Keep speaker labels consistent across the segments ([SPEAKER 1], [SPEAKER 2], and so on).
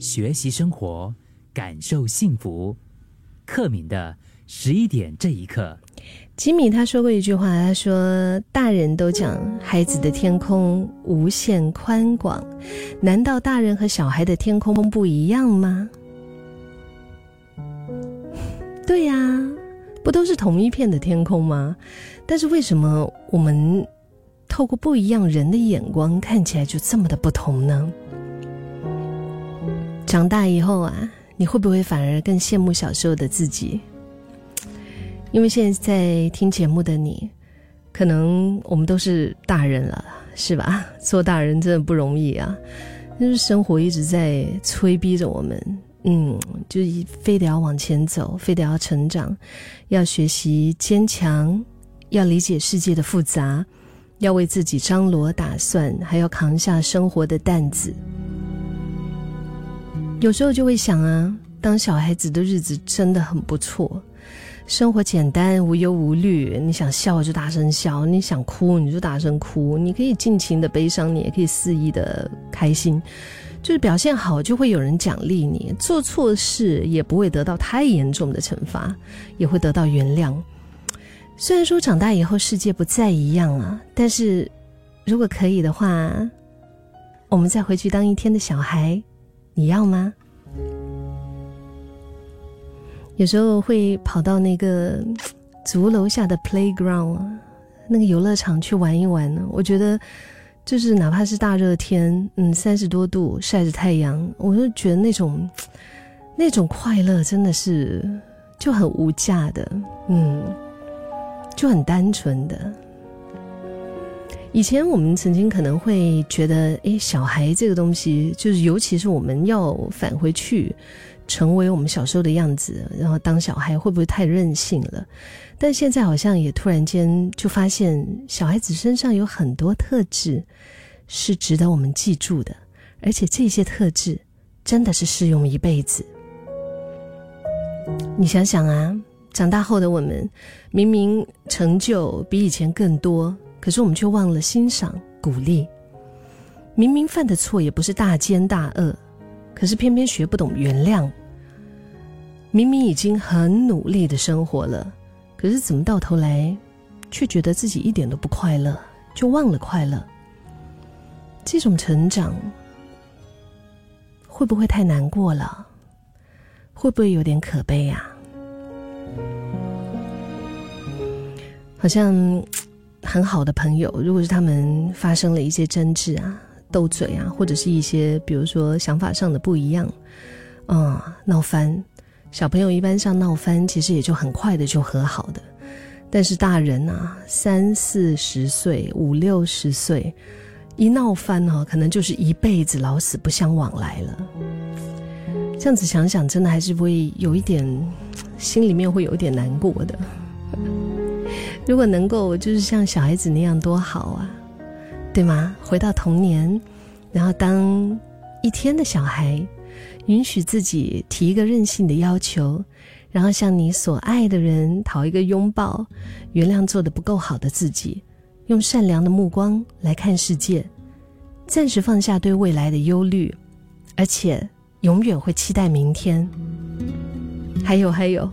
[SPEAKER 1] 学习生活，感受幸福。克敏的十一点这一刻，
[SPEAKER 2] 吉米他说过一句话，他说：“大人都讲孩子的天空无限宽广，难道大人和小孩的天空不一样吗？” 对呀，不都是同一片的天空吗？但是为什么我们透过不一样人的眼光看起来就这么的不同呢？长大以后啊，你会不会反而更羡慕小时候的自己？因为现在在听节目的你，可能我们都是大人了，是吧？做大人真的不容易啊，就是生活一直在催逼着我们，嗯，就一非得要往前走，非得要成长，要学习坚强，要理解世界的复杂，要为自己张罗打算，还要扛下生活的担子。有时候就会想啊，当小孩子的日子真的很不错，生活简单无忧无虑，你想笑就大声笑，你想哭你就大声哭，你可以尽情的悲伤，你也可以肆意的开心，就是表现好就会有人奖励你，做错事也不会得到太严重的惩罚，也会得到原谅。虽然说长大以后世界不再一样了，但是如果可以的话，我们再回去当一天的小孩。你要吗？有时候会跑到那个祖屋楼下的 playground 那个游乐场去玩一玩呢。我觉得，就是哪怕是大热天，嗯，三十多度晒着太阳，我就觉得那种那种快乐真的是就很无价的，嗯，就很单纯的。以前我们曾经可能会觉得，哎，小孩这个东西，就是尤其是我们要返回去，成为我们小时候的样子，然后当小孩会不会太任性了？但现在好像也突然间就发现，小孩子身上有很多特质是值得我们记住的，而且这些特质真的是适用一辈子。你想想啊，长大后的我们，明明成就比以前更多。可是我们却忘了欣赏、鼓励。明明犯的错也不是大奸大恶，可是偏偏学不懂原谅。明明已经很努力的生活了，可是怎么到头来，却觉得自己一点都不快乐，就忘了快乐。这种成长会不会太难过了？会不会有点可悲呀？好像。很好的朋友，如果是他们发生了一些争执啊、斗嘴啊，或者是一些比如说想法上的不一样，啊，闹翻，小朋友一般上闹翻，其实也就很快的就和好的。但是大人啊，三四十岁、五六十岁，一闹翻哈，可能就是一辈子老死不相往来了。这样子想想，真的还是会有一点，心里面会有一点难过的。如果能够就是像小孩子那样多好啊，对吗？回到童年，然后当一天的小孩，允许自己提一个任性的要求，然后向你所爱的人讨一个拥抱，原谅做的不够好的自己，用善良的目光来看世界，暂时放下对未来的忧虑，而且永远会期待明天。还有还有。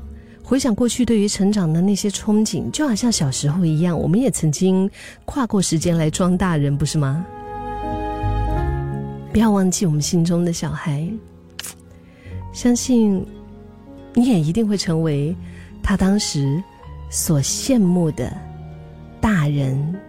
[SPEAKER 2] 回想过去对于成长的那些憧憬，就好像小时候一样，我们也曾经跨过时间来装大人，不是吗？不要忘记我们心中的小孩，相信你也一定会成为他当时所羡慕的大人。